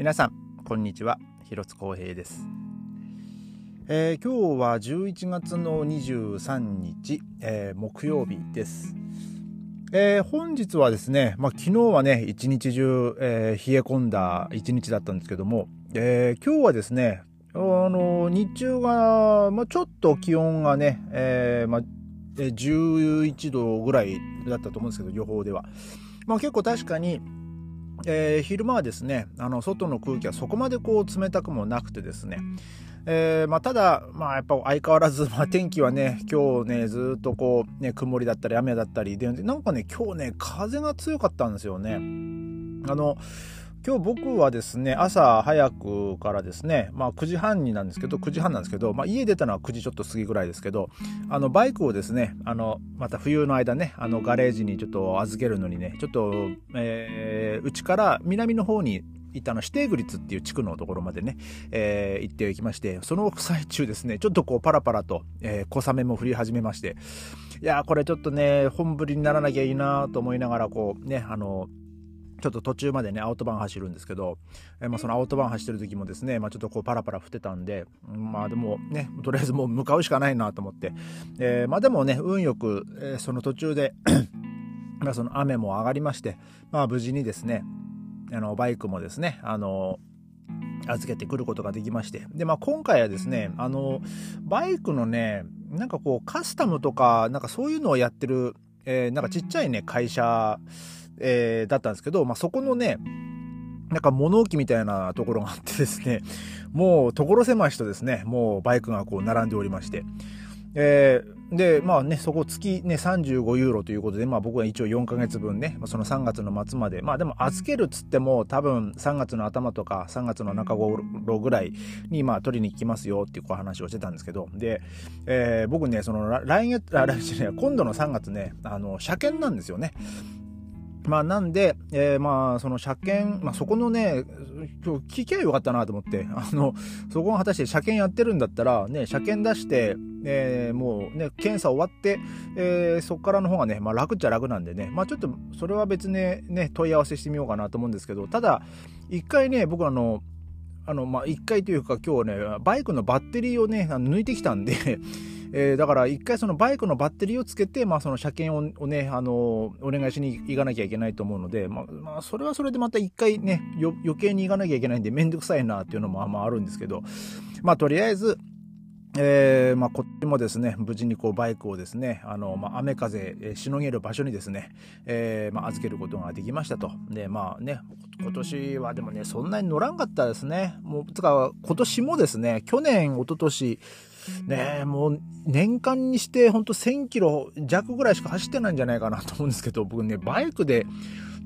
皆さんこんにちは。広津光平です、えー、今日は11月の23日、えー、木曜日です、えー、本日はですね、まあ、昨日はね一日中、え冷え込んだ一日だったんですけども、え今日はですねあの日中が、まあ、ちょっと気温がね、えまあ、11度ぐらいだったと思うんですけど予報では、まあ、結構確かにえー、昼間はですねあの外の空気はそこまでこう冷たくもなくてですね、えーまあ、ただ、まあ、やっぱ相変わらず、まあ、天気はね今日ねずっとこう、ね、曇りだったり雨だったりでなんかね今日ね風が強かったんですよね。あの今日僕はですね、朝早くからですね、まあ9時半になんですけど、9時半なんですけど、まあ家出たのは9時ちょっと過ぎぐらいですけど、あのバイクをですね、あの、また冬の間ね、あのガレージにちょっと預けるのにね、ちょっと、えー、うちから南の方に行ったの、指定区立っていう地区のところまでね、えー、行ってきまして、その最中ですね、ちょっとこうパラパラと、えー、小雨も降り始めまして、いやこれちょっとね、本降りにならなきゃいいなと思いながら、こうね、あの、ちょっと途中までね、アウトバーン走るんですけど、えまあ、そのアウトバーン走ってる時もですね、まあ、ちょっとこうパラパラ降ってたんで、まあでもね、とりあえずもう向かうしかないなと思って、えー、まあでもね、運よく、えー、その途中で まあその雨も上がりまして、まあ無事にですね、あのバイクもですね、あの預けてくることができまして。で、まあ今回はですね、あの、バイクのね、なんかこうカスタムとか、なんかそういうのをやってる、えー、なんかちっちゃいね、会社、えー、だったんですけど、まあ、そこのね、なんか物置みたいなところがあってですね、もう所狭しとですね、もうバイクがこう並んでおりまして、えー、で、まあね、そこ月ね、35ユーロということで、まあ僕は一応4ヶ月分ね、その3月の末まで、まあでも預けるっつっても多分3月の頭とか3月の中頃ぐらいにまあ取りに行きますよっていうこう話をしてたんですけど、で、えー、僕ね、その来月、あ、来月ね、今度の3月ね、あの、車検なんですよね。まあなんで、えー、まあその車検、まあそこのね、今日聞けばよかったなと思って、あの、そこが果たして車検やってるんだったら、ね、車検出して、えー、もうね、検査終わって、えー、そこからの方がね、まあ楽っちゃ楽なんでね、まあちょっとそれは別にね、問い合わせしてみようかなと思うんですけど、ただ、一回ね、僕あの、あの、まあ一回というか今日ね、バイクのバッテリーをね、抜いてきたんでえー、だから一回そのバイクのバッテリーをつけて、まあその車検をね、あのお願いしに行かなきゃいけないと思うので、まあ、まあ、それはそれでまた一回ね、余計に行かなきゃいけないんでめんどくさいなっていうのもまああるんですけど、まあとりあえず、えー、まあ、こっちもですね、無事にこうバイクをですね、あの、まあ、雨風、えー、しのげる場所にですね、えー、まあ、預けることができましたと。で、まあね、今年はでもね、そんなに乗らんかったですね。もう、つか、今年もですね、去年、一昨年ねもう年間にしてほんと1000キロ弱ぐらいしか走ってないんじゃないかなと思うんですけど、僕ね、バイクで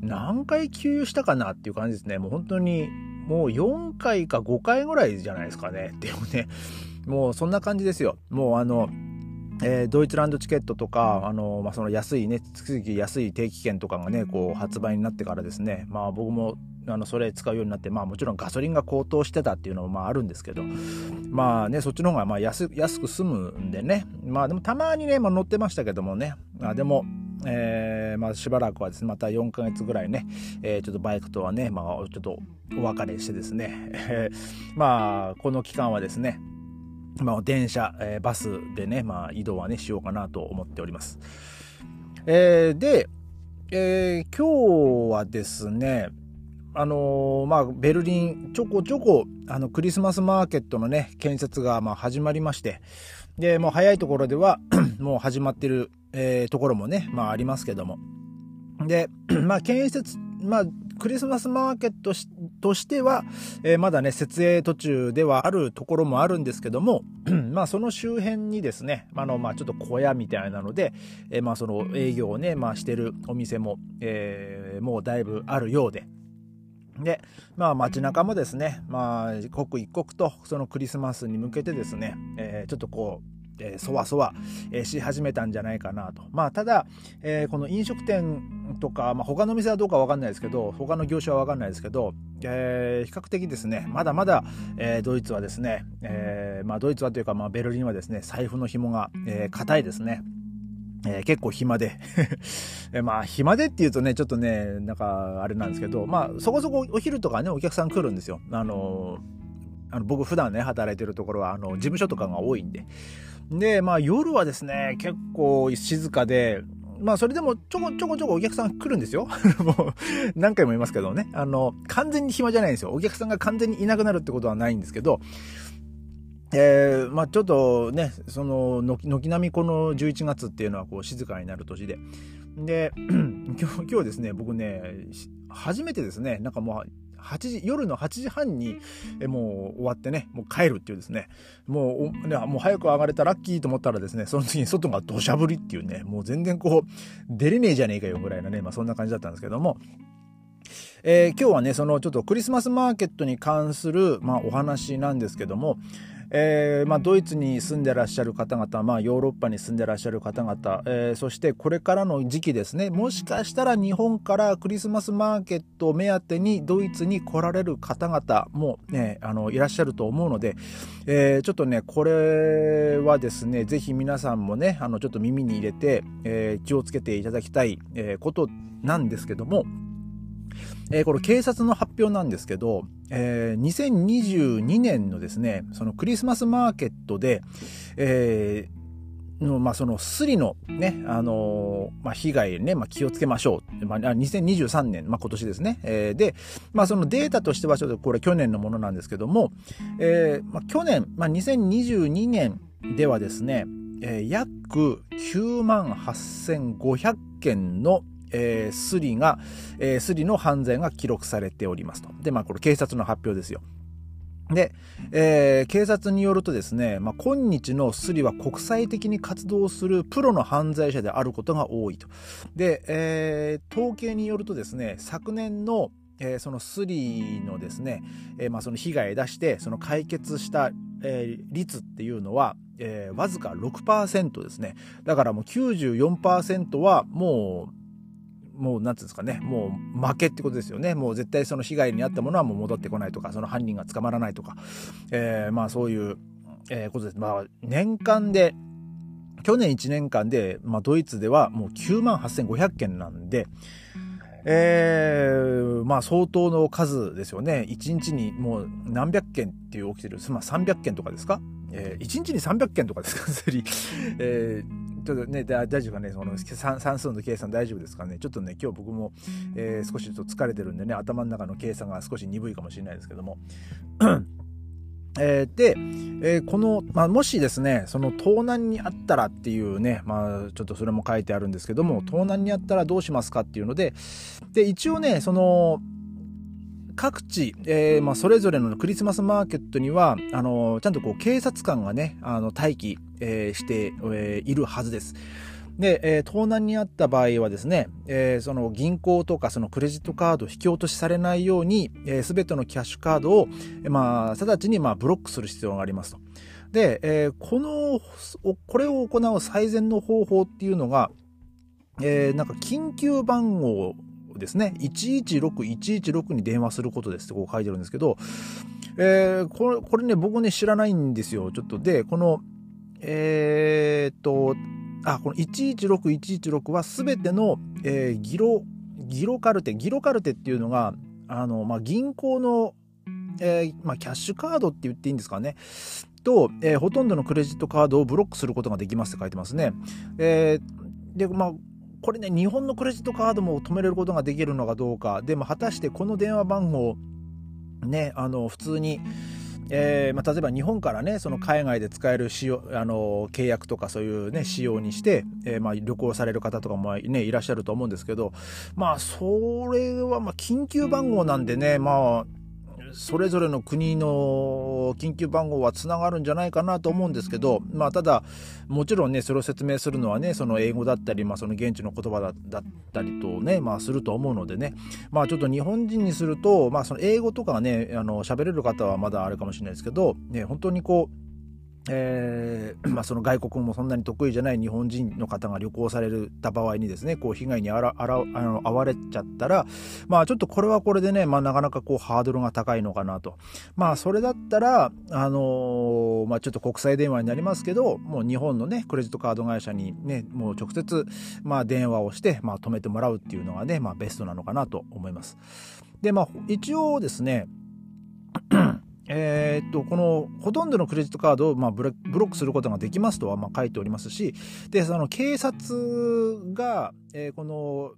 何回給油したかなっていう感じですね。もう本当に、もう4回か5回ぐらいじゃないですかね。でもね、もうそんな感じですよ。もうあの、えー、ドイツランドチケットとか、あのまあ、その安いね、月々安い定期券とかがね、こう発売になってからですね、まあ僕もあのそれ使うようになって、まあもちろんガソリンが高騰してたっていうのもまああるんですけど、まあね、そっちの方がまあ安安く済むんでね、まあでもたまにね、まあ、乗ってましたけどもね、あでも、えー、まあしばらくはですね、また4ヶ月ぐらいね、えー、ちょっとバイクとはね、まあちょっとお別れしてですね、えー、まあこの期間はですね、まあ電車、えー、バスでね、まあ移動はね、しようかなと思っております。えー、で、えー、今日はですね、あの、まあ、ベルリン、ちょこちょこ、あの、クリスマスマーケットのね、建設が、まあ、始まりまして、で、もう早いところでは もう始まってる、え、ところもね、まあ、ありますけども。で、まあ、建設、まあ、クリスマスマーケットとしては、えー、まだね、設営途中ではあるところもあるんですけども、まあ、その周辺にですね、あの、まあ、ちょっと小屋みたいなので、えー、まあ、その営業をね、まあ、してるお店も、えー、もうだいぶあるようで、で、まあ街中もですね、まあ刻一刻とそのクリスマスに向けてですね、えー、ちょっとこう、えー、そわそわ、えー、し始めたんじゃないかなと。まあただ、えー、この飲食店とか、まあ、他の店はどうかわかんないですけど、他の業種はわかんないですけど、えー、比較的ですね、まだまだ、えー、ドイツはですね、えー、まあドイツはというか、まあベルリンはですね、財布の紐が、えー、硬いですね。えー、結構暇で。えまあ暇でって言うとねちょっとねなんかあれなんですけどまあそこそこお昼とかねお客さん来るんですよ。あのあの僕普段ね働いてるところはあの事務所とかが多いんで。でまあ夜はですね結構静かでまあそれでもちょこちょこちょこお客さん来るんですよ。もう何回も言いますけどね。あの、完全に暇じゃないんですよ。お客さんが完全にいなくなるってことはないんですけど、えー、まあちょっとね、その、軒並みこの11月っていうのはこう静かになる年で。で、今日、今日ですね、僕ね、初めてですね、なんかもう、8時、夜の8時半に、えもう終わってね、もう帰るっていうですね、もう、ね、もう早く上がれたラッキーと思ったらですね、その次に外が土砂降りっていうね、もう全然こう、出れねえじゃねえかよぐらいなね、まあそんな感じだったんですけども、えー、今日はね、そのちょっとクリスマスマーケットに関する、まあ、お話なんですけども、えーまあ、ドイツに住んでらっしゃる方々、まあ、ヨーロッパに住んでらっしゃる方々、えー、そしてこれからの時期ですね。もしかしたら日本からクリスマスマーケットを目当てにドイツに来られる方々も、ね、あのいらっしゃると思うので、えー、ちょっとねこれはですねぜひ皆さんもねあのちょっと耳に入れて、えー、気をつけていただきたい、え、ことなんですけども、えー、これ警察の発表なんですけど、えー、2022年のですね、そのクリスマスマーケットで、えー、の、まあ、そのスリのね、あのー、まあ、被害ね、まあ、気をつけましょう。まあ、2023年、まあ、今年ですね。えー、で、まあ、そのデータとしてはちょっとこれ去年のものなんですけども、えー、まあ、去年、まあ、2022年ではですね、えー、約9万8500件のえー、スリが、えー、スリの犯罪が記録されておりますと。で、まあ、これ警察の発表ですよ。で、えー、警察によるとですね、まあ、今日のスリは国際的に活動するプロの犯罪者であることが多いと。で、えー、統計によるとですね、昨年のえー、そのスリのですね、えー、まあその被害出してその解決した、えー、率っていうのは、えー、わずか6%ですねだからもう94%はもうもう、なんていうんですかね、もう負けってことですよね。もう絶対その被害に遭ったものはもう戻ってこないとか、その犯人が捕まらないとか、えー、まあそういう、えー、ことです。まあ、年間で、去年1年間で、まあドイツではもう9万8500件なんで、えー、まあ相当の数ですよね。1日にもう何百件っていう起きてる、まあ300件とかですか？えー、1日に300件とかですか？えーちょっとね、大丈夫かね、その算数の計算大丈夫ですかね。ちょっとね、今日僕も、えー、少しちょっと疲れてるんでね、頭の中の計算が少し鈍いかもしれないですけども。えー、で、えー、この、まあ、もしですね、その盗難にあったらっていうね、まあ、ちょっとそれも書いてあるんですけども、盗難にあったらどうしますかっていうので、で、一応ね、その、各地、えーまあ、それぞれのクリスマスマーケットにはあのちゃんとこう警察官がねあの待機、えー、して、えー、いるはずです。で、えー、盗難にあった場合はですね、えー、その銀行とかそのクレジットカードを引き落としされないように、えー、全てのキャッシュカードを、まあ、直ちにまあブロックする必要がありますと。で、えー、この、これを行う最善の方法っていうのが、えー、なんか緊急番号ですね、116-116に電話することですってこう書いてるんですけど、えー、これ、これね、僕ね、知らないんですよ。ちょっと、で、この、えー、っと、あ、この116-116はすべての、えー、ギロ、ギロカルテ、ギロカルテっていうのが、あの、まあ、銀行の、えー、まあ、キャッシュカードって言っていいんですかね。と、えー、ほとんどのクレジットカードをブロックすることができますって書いてますね。えー、で、まあ、これね、日本のクレジットカードも止めれることができるのかどうか、でも果たしてこの電話番号、ね、あの、普通に、えーまあ、例えば日本からねその海外で使える仕様あの契約とかそういうね仕様にして、えーまあ、旅行される方とかも、ね、いらっしゃると思うんですけどまあそれはまあ緊急番号なんでねまあそれぞれの国の緊急番号はつながるんじゃないかなと思うんですけど、まあ、ただ、もちろんね、それを説明するのはね、その英語だったり、まあ、その現地の言葉だったりとね、まあ、すると思うのでね、まあ、ちょっと日本人にすると、まあ、その英語とかね、あの、喋れる方はまだあれかもしれないですけど、ね、本当にこう、えーまあ、その外国もそんなに得意じゃない日本人の方が旅行された場合にですねこう被害にあらあらあの遭われちゃったら、まあ、ちょっとこれはこれでね、まあ、なかなかこうハードルが高いのかなと。まあそれだったら、あのー、まあ、ちょっと国際電話になりますけどもう日本のねクレジットカード会社にねもう直接、まあ、電話をして、まあ、止めてもらうっていうのがね、まあ、ベストなのかなと思います。でまあ一応ですねえー、っとこのほとんどのクレジットカードをまあブロックすることができますとはまあ書いておりますしでその警察が、えー、この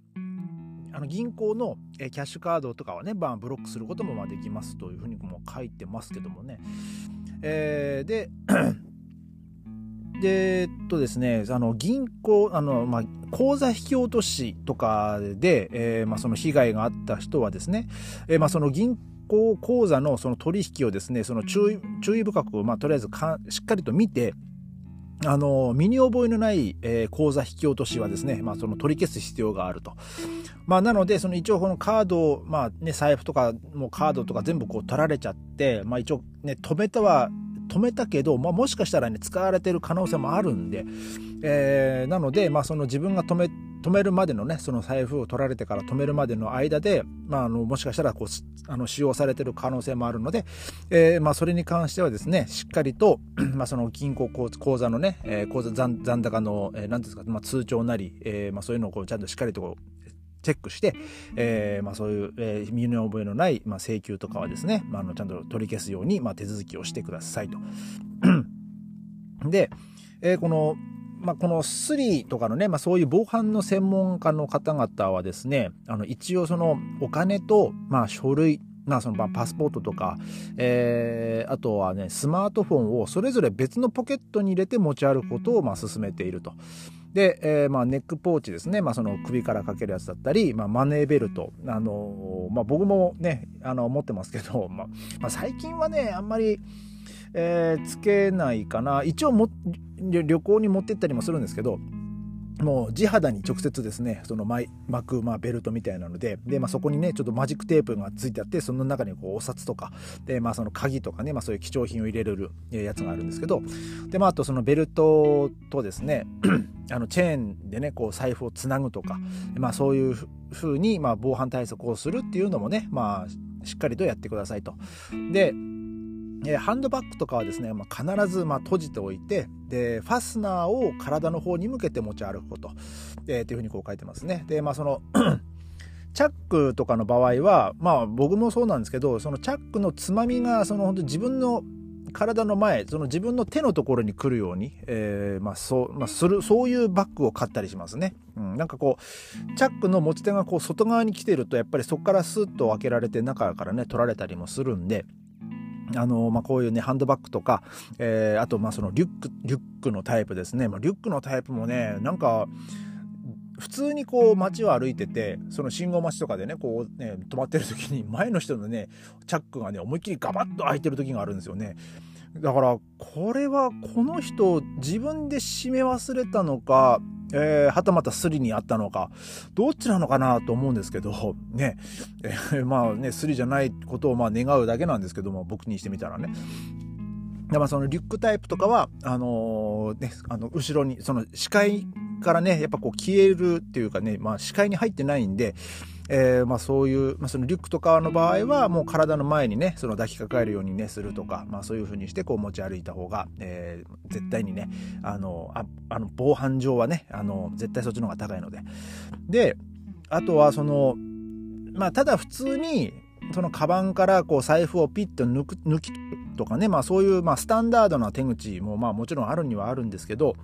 あの銀行のキャッシュカードとかはね、まあ、ブロックすることもまあできますというふうにも書いてますけどもね。えー、でで、えっとですね、あの銀行、あの、まあ、口座引き落としとかで、えー、まあ、その被害があった人はですね、えー、まあ、その銀行口座のその取引をですね、その注意注意深く、まあ、とりあえずかしっかりと見て、あの身に覚えのない、えー、口座引き落としはですね、まあ、その取り消す必要があると。まあ、なので、その一応このカード、まあね、財布とかもカードとか全部こう取られちゃって、まあ、一応ね、止めたは止めたけど、まあ、もしかしたらね使われてる可能性もあるんで、えー、なので、まあ、その自分が止め止めるまでのねその財布を取られてから止めるまでの間で、まあ、あのもしかしたらこうあの使用されてる可能性もあるので、えーまあ、それに関してはですねしっかりと、まあ、その銀行口座のね、えー、口座残残高の、えー、なんですか、まあ、通帳なり、えーまあ、そういうのをこうちゃんとしっかりとこうチェックして、えーまあ、そういう、えー、身に覚えのない、まあ、請求とかはですね、まあ、あのちゃんと取り消すように、まあ、手続きをしてくださいと。で、えー、このまあ、このスリとかのね、まあ、そういう防犯の専門家の方々はですね、あの一応そのお金と、まあ、書類、まあ、そのまパスポートとか、えー、あとはね、スマートフォンをそれぞれ別のポケットに入れて持ち歩くことをまあ進めていると。で、えー、まあネックポーチですね、まあ、その首からかけるやつだったり、まあ、マネーベルト、あのー、まあ、僕もねあの持ってますけど、まあ、まあ、最近はねあんまり、えー、つけないかな。一応も旅行に持ってったりもするんですけどもう地肌に直接ですねその巻く、まあ、ベルトみたいなのでで、まあ、そこにねちょっとマジックテープがついてあってその中にこうお札とかで、まあ、その鍵とかね、まあ、そういう貴重品を入れれるやつがあるんですけどで、まあ、あとそのベルトとですね あのチェーンでねこう財布をつなぐとか、まあ、そういうふうにまあ防犯対策をするっていうのもね、まあ、しっかりとやってくださいと。でハンドバッグとかはですね、まあ、必ずま閉じておいてでファスナーを体の方に向けて持ち歩くこと、えー、というふうにこう書いてますね。でまあその チャックとかの場合はまあ僕もそうなんですけどそのチャックのつまみがその本当自分の体の前その自分の手のところに来るように、えー、まあそうまあ、するそういうバッグを買ったりしますね、うん、なんかこうチャックの持ち手がこう外側に来てるとやっぱりそこからスッと開けられて中からね取られたりもするんであのまあ、こういうねハンドバッグとか、えー、あとまあそのリュックリュックのタイプですね、まあ、リュックのタイプもねなんか普通にこう街を歩いててその信号待ちとかでねこうね止まってる時に前の人のねチャックがね思いっきりガバッと開いてる時があるんですよね。だからこれはこの人自分で閉め忘れたのかえー、はたまたスリにあったのか、どっちなのかなと思うんですけど、ね、えー、まあね、スリじゃないことをまあ願うだけなんですけども、僕にしてみたらね。でまあ、そのリュックタイプとかは、あのー、ね、あの、後ろに、その視界からね、やっぱこう消えるっていうかね、まあ視界に入ってないんで、えー、まあ、そういう、まあ、そのリュックとかの場合はもう体の前にねその抱きかかえるようにねするとか、まあ、そういうふうにしてこう持ち歩いた方が、えー、絶対にねあのああの防犯上はねあの絶対そっちの方が高いので。であとはそのまあただ普通にそのカバンからこう財布をピッと抜く抜きとかね、まあ、そういうまあスタンダードな手口もまあもちろんあるにはあるんですけど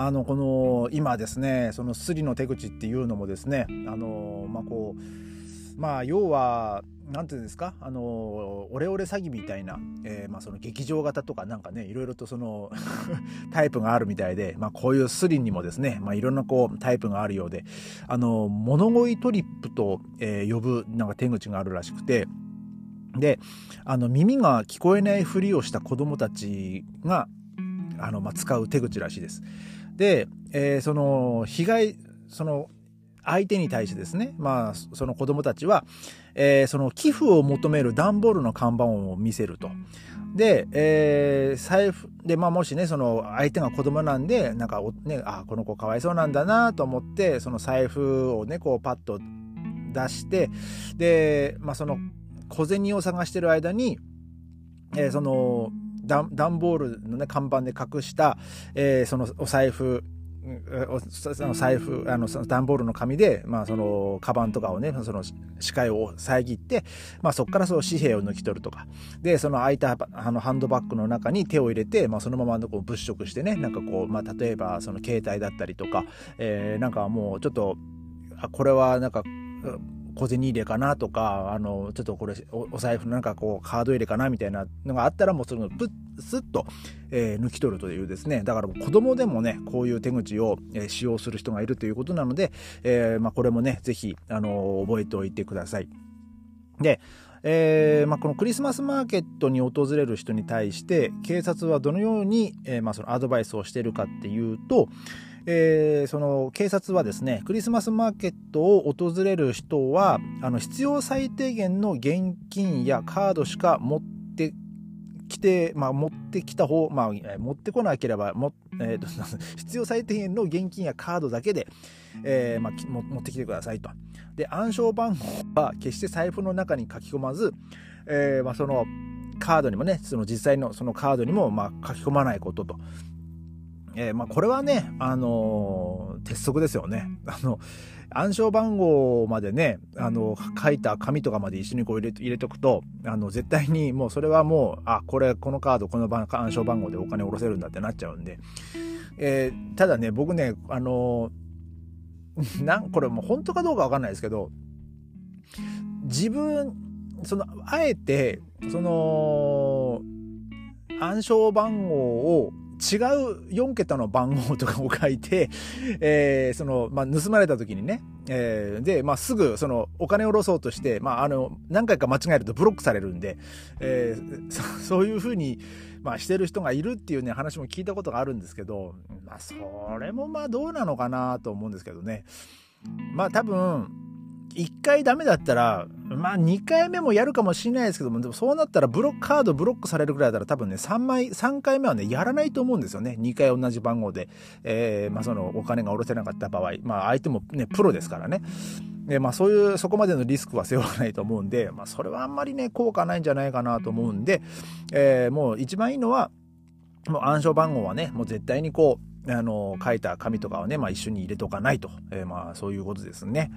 あのこの今ですねそのスリの手口っていうのもですねあのまあこうまあ要は何て言うんですかあのオレオレ詐欺みたいな、えー、まあ、その劇場型とかなんかねいろいろとその タイプがあるみたいで、まあ、こういうスリにもですね、まあ、いろんなこうタイプがあるようであの物乞いトリップと、えー、呼ぶなんか手口があるらしくてであの耳が聞こえないふりをした子供たちがあの、まあ、使う手口らしいです。で、えー、その被害その相手に対してですね、まあ、その子供たちは、えー、その寄付を求める段ボールの看板を見せると。で、えー、財布、で、まあ、もしね、その、相手が子供なんで、なんか、ね、あ、この子かわいそうなんだなと思って、その財布をね、こう、パッと出して、で、まあ、その、小銭を探してる間に、えー、その、段ボールのね、看板で隠した、えー、そのお財布、お財布あの段ボールの紙で、まあ、そのカバンとかをねその視界を遮って、まあ、そこからその紙幣を抜き取るとか。でその空いたあのハンドバッグの中に手を入れて、まあ、そのままこう物色してねなんかこう、まあ、例えばその携帯だったりとか、えー、なんかもうちょっとあこれはなんか小銭入れかなとか、あの、ちょっとこれお、お財布なんかこう、カード入れかなみたいなのがあったら、もうその、プッ、スッと、えー、抜き取るというですね、だから子供でもね、こういう手口を、えー、使用する人がいるということなので、えー、まあ、これもね、ぜひ、あの覚えておいてください。で、えーまあ、このクリスマスマーケットに訪れる人に対して警察はどのように、えーまあ、そのアドバイスをしているかっていうと、えー、その警察はですねクリスマスマーケットを訪れる人はあの必要最低限の現金やカードしか持ってきて、まあ、持ってきた方、まあ、持ってこなければも、えーと、必要最低限の現金やカードだけで、えーまあ、持ってきてくださいと。で暗証番号は決して財布の中に書き込まず、えーまあ、そのカードにもねその実際のそのカードにもまあ書き込まないことと。えー、まあ、これはね、あのー、鉄則ですよね。あの、暗証番号までね、あの、書いた紙とかまで一緒にこう入れ入れとくと、あの、絶対にもうそれはもう、あ、これ、このカード、この暗証番号でお金を下ろせるんだってなっちゃうんで。えー、ただね、僕ね、あの なん、これもう本当かどうかわかんないですけど、自分、その、あえて、その、暗証番号を違う4桁の番号とかを書いて、えー、その、まあ、盗まれた時にね、えー、で、まあ、すぐ、その、お金を下ろそうとして、まあ、あの、何回か間違えるとブロックされるんで、えー、そそういうふうに、まあ、してる人がいるっていうね、話も聞いたことがあるんですけど、まあ、それもまあ、どうなのかなと思うんですけどね。まあ、多分、1回ダメだったら、まあ2回目もやるかもしれないですけども、でもそうなったらブロック、カードブロックされるぐらいだったら多分ね、3枚、3回目はね、やらないと思うんですよね。2回同じ番号で、えー、まあそのお金が下ろせなかった場合、まあ相手もね、プロですからね。で、まあそういう、そこまでのリスクは背負わないと思うんで、まあそれはあんまりね、効果ないんじゃないかなと思うんで、えー、もう一番いいのは、もう暗証番号はね、もう絶対にこう、あの、書いた紙とかをね、まあ一緒に入れとかないと。えー、まあそういうことですね。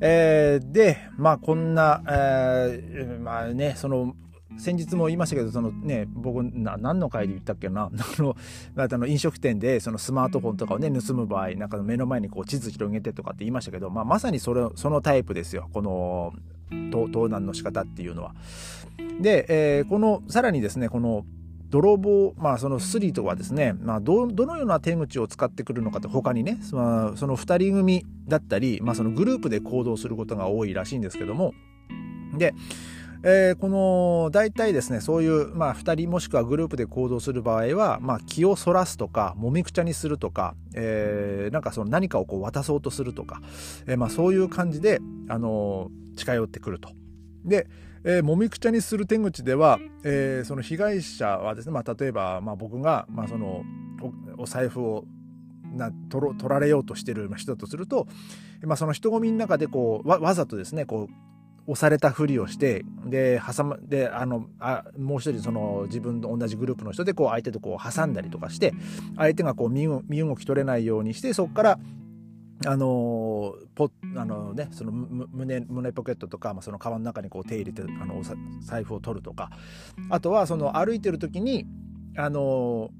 えー、で、まあこんな、えー、まあね、その、先日も言いましたけど、そのね、僕、な何の回で言ったっけな、あの、あの飲食店でそのスマートフォンとかをね、盗む場合、なんか目の前にこう地図広げてとかって言いましたけど、まあまさにそれ、そのタイプですよ、この、盗難の仕方っていうのは。で、えー、この、さらにですね、この、泥棒、まあ、そのスリとはですね、まあ、どのような手口を使ってくるのかって他にね、そのその2人組だったり、まあ、そのグループで行動することが多いらしいんですけどもで、えー、この大体ですねそういう、まあ、2人もしくはグループで行動する場合は、まあ、気をそらすとかもみくちゃにするとか、えー、なんかその何かをこう渡そうとするとか、えーまあ、そういう感じで、あの近寄ってくると。でえー、もみくちゃにする手口では、えー、その被害者はですね、まあ、例えば、まあ、僕が、まあ、そのお財布をな取取られようとしてる人だとすると、まあ、その人混みの中でこうわわざとですねこう押されたふりをしてで挟まであのあもう一人その自分と同じグループの人でこう相手とこう挟んだりとかして相手がこう身動き取れないようにしてそこからあのポあのね、その胸胸ポケットとか、まあ、そのカバンの中にこう手入れてあの財布を取るとか。あとはその歩いてる時にあの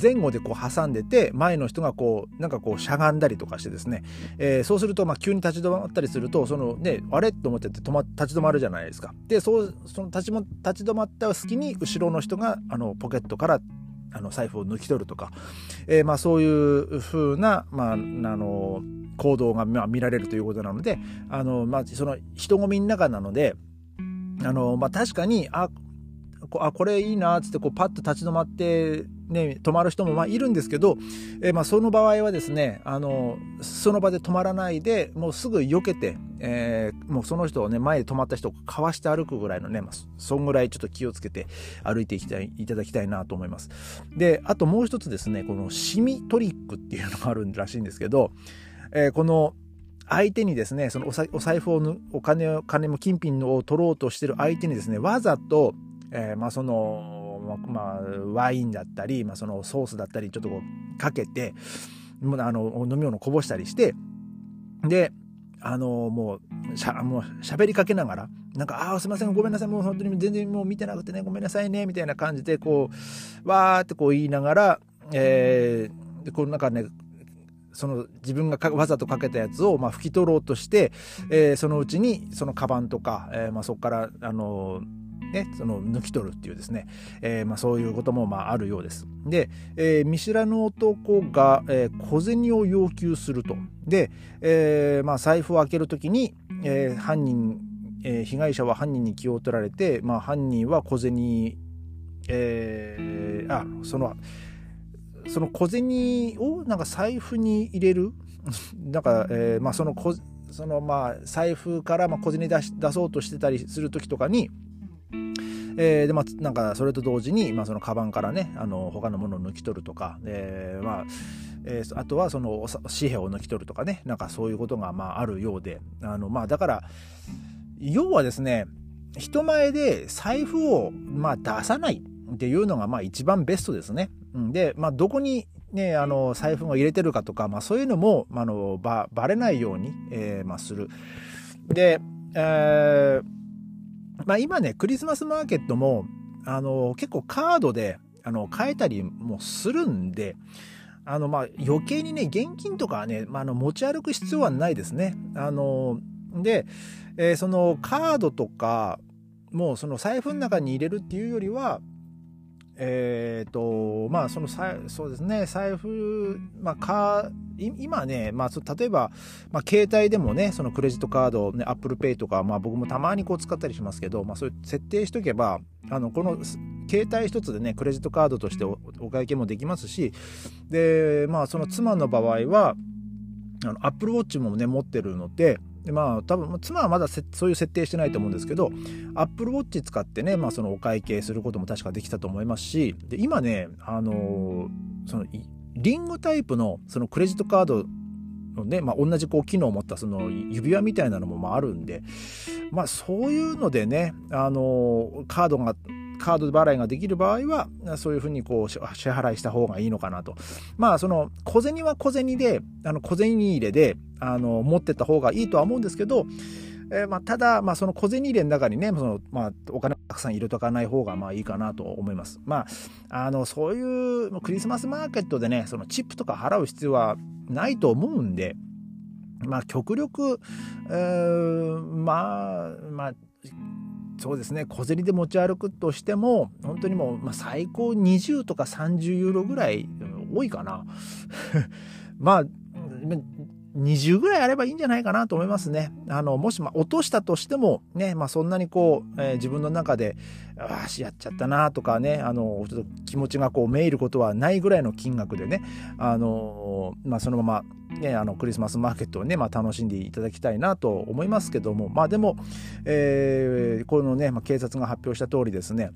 前後でこう挟んでて前の人がこうなんかこうしゃがんだりとかしてですね、えー、そうするとまあ急に立ち止まったりするとそのねあれ？と思ってて止、ま、立ち止まるじゃないですか。でそうその立ちも立ち止まった隙に後ろの人があのポケットからあの財布を抜き取るとか、えー、まあそういう風な、まあ、あの行動がまあ見られるということなのであの、まあ、その人混みの中なのであの、まあ、確かにあこあこれいいなっつってこうパッと立ち止まってね、泊まる人もまあいるんですけど、えー、まあその場合はですね、あの、その場で止まらないで、もうすぐ避けて、えー、もうその人をね、前で止まった人をかわして歩くぐらいのね、まあ、そんぐらいちょっと気をつけて歩いていきたい、いただきたいなと思います。で、あともう一つですね、このシミトリックっていうのがあるらしいんですけど、えー、この、相手にですね、そのお財布を、お金、金も金品を取ろうとしてる相手にですね、わざと、えー、まあその、まあ、ワインだったり、まあそのソースだったり、ちょっとこう、かけて、あの、飲み物こぼしたりして、で、あの、もう、しゃ、もう喋りかけながら、なんか、ああ、すいません、ごめんなさい、もう本当に全然もう見てなくてね、ごめんなさいね、みたいな感じで、こう、わーってこう言いながら、えー、でこの中ね、その自分がわざとかけたやつをまあ拭き取ろうとして、えー、そのうちにそのカバンとか、えー、まあそこからあのね、その抜き取るっていうですね、えー、まあ、そういうこともまああるようです。で、えー、見知らぬ男が、えー、小銭を要求すると。で、えまあ、財布を開けるときに、え犯人、え被害者は犯人に気を取られて、まあ、犯人は小銭、えあそのその小銭をなんか財布に入れる？なんか、えー、まあその小そのまあ財布からまあ小銭出し出そうとしてたりする時とかに、えー、でまあなんかそれと同時に、まあ、そのカバンからねあの他のものを抜き取るとか、えー、まあえー、あとはその紙幣を抜き取るとかねなんかそういうことがまああるようであのまあだから要はですね人前で財布をまあ出さないっていうのがまあ一番ベストですね。で、まあ、どこにね、あの財布を入れてるかとか、まあ、そういうのも、まあ、のばバレないように、えーまあ、する。で、えーまあ、今ねクリスマスマーケットもあの結構カードであの買えたりもするんであの、まあ、余計にね現金とかはね、まあ、の持ち歩く必要はないですね。あので、えー、そのカードとかもうその財布の中に入れるっていうよりはえっ、ー、と、まあ、その、そうですね、財布、まあ、か、今ね、まあ、例えば、まあ、携帯でもね、そのクレジットカード、ね、アップルペイとか、まあ、僕もたまにこう使ったりしますけど、まあ、そういう設定しとけば、あの、この、携帯一つでね、クレジットカードとしてお会計もできますし、で、まあ、その妻の場合は、あの、アップルウォッチもね、持ってるので、でまあ多分妻はまだそういう設定してないと思うんですけど Apple Watch 使ってね、まあ、そのお会計することも確かできたと思いますしで今ねあのそのリングタイプのそのクレジットカードのね、まあ、同じこう機能を持ったその指輪みたいなのもまああるんで、まあ、そういうのでねあのカードがカード払いができる場合は、そういうふうにこう支払いした方がいいのかなと。まあ、その小銭は小銭で、あの小銭入れで、あの、持ってった方がいいとは思うんですけど、えー、まあ、ただ、まあ、その小銭入れの中にね、その、まあ、お金たくさん入れとかない方が、まあ、いいかなと思います。まあ、あの、そういうクリスマスマーケットでね、そのチップとか払う必要はないと思うんで、まあ、極力、まあ、まあ、そうですね小銭で持ち歩くとしても本当にもう、最高20とか30ユーロぐらい多いかな まあ20ぐらいあればいいんじゃないかなと思いますね。あの、もし、ま、落としたとしても、ね、まあ、そんなにこう、えー、自分の中で、あ、しやっちゃったなとかね、あの、ちょっと気持ちがこう、めいることはないぐらいの金額でね、あの、まあ、そのまま、ね、あの、クリスマスマーケットをね、まあ、楽しんでいただきたいなと思いますけども、まあ、でも、えー、このね、ま、警察が発表した通りですね、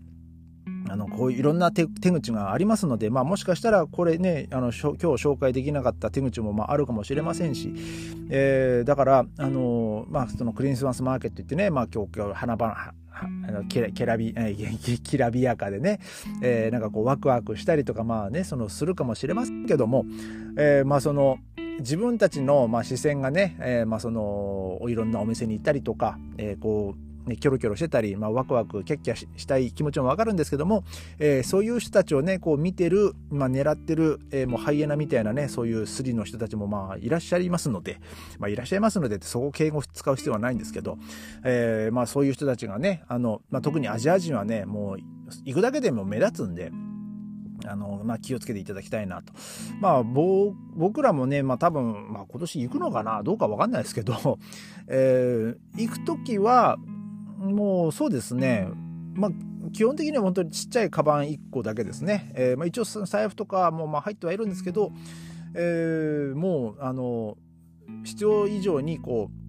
あのこういろんな手口がありますので、まあ、もしかしたらこれねあの今日紹介できなかった手口もまああるかもしれませんし、えー、だからあの、まあ、そのクリスマスマーケット行ってね、まあ、今日今日花々きらきらびきらびやかでね、えー、なんかこうワクワクしたりとかまあねそのするかもしれませんけども、えー、まあその自分たちのまあ視線がね、えー、まあそのいろんなお店に行ったりとか、えー、こうね、キョロキョロしてたり、まあ、ワクワクキャッキャしたい気持ちもわかるんですけども、えー、そういう人たちをねこう見てる、まあ、狙ってる、えー、もうハイエナみたいなねそういうスリの人たちもまあいらっしゃいますので、まあ、いらっしゃいますのでってそこ敬語使う必要はないんですけど、えー、まあ、そういう人たちがねあの、まあ、特にアジア人はねもう行くだけでも目立つんで。あの、まあ、気をつけていただきたいなと。まあ、僕らもね、まあ、多分、まあ、今年行くのかなどうかわかんないですけど、えー、行くときは、もうそうですね、まあ、基本的には本当にちっちゃいカバン1個だけですね。えー、まあ、一応財布とかもまあ入ってはいるんですけど、えー、もう、あの、必要以上にこう、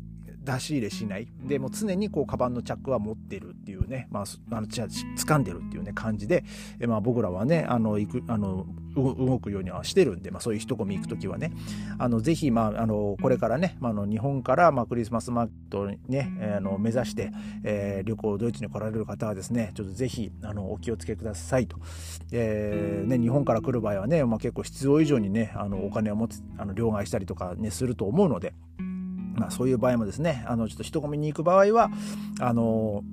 出し入れしない。でもう常にこうカバンのチャックは持ってるっていうね、まあ、あの掴んでるっていうね感じで、えまあ、僕らはねあの行くあの動くようにはしてるんで、まあ、そういう一込み行く時はねあのぜひ、まあ、あのこれからね、まあ、の日本から、まあ、クリスマスマーケットにね、えー、あの目指して、えー、旅行ドイツに来られる方はですねちょっとぜひあのお気をつけくださいと、えーね、日本から来る場合はね、まあ、結構必要以上にねあのお金を持つあの両替したりとかねすると思うので。まあ、そういう場合もですねあのちょっと人混みに行く場合はあの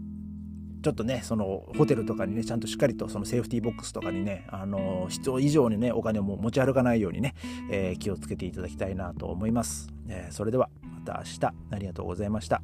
ちょっとねそのホテルとかにねちゃんとしっかりとそのセーフティーボックスとかにねあの必要以上にねお金を持ち歩かないようにね、えー、気をつけていただきたいなと思います、えー、それではまた明日。ありがとうございました。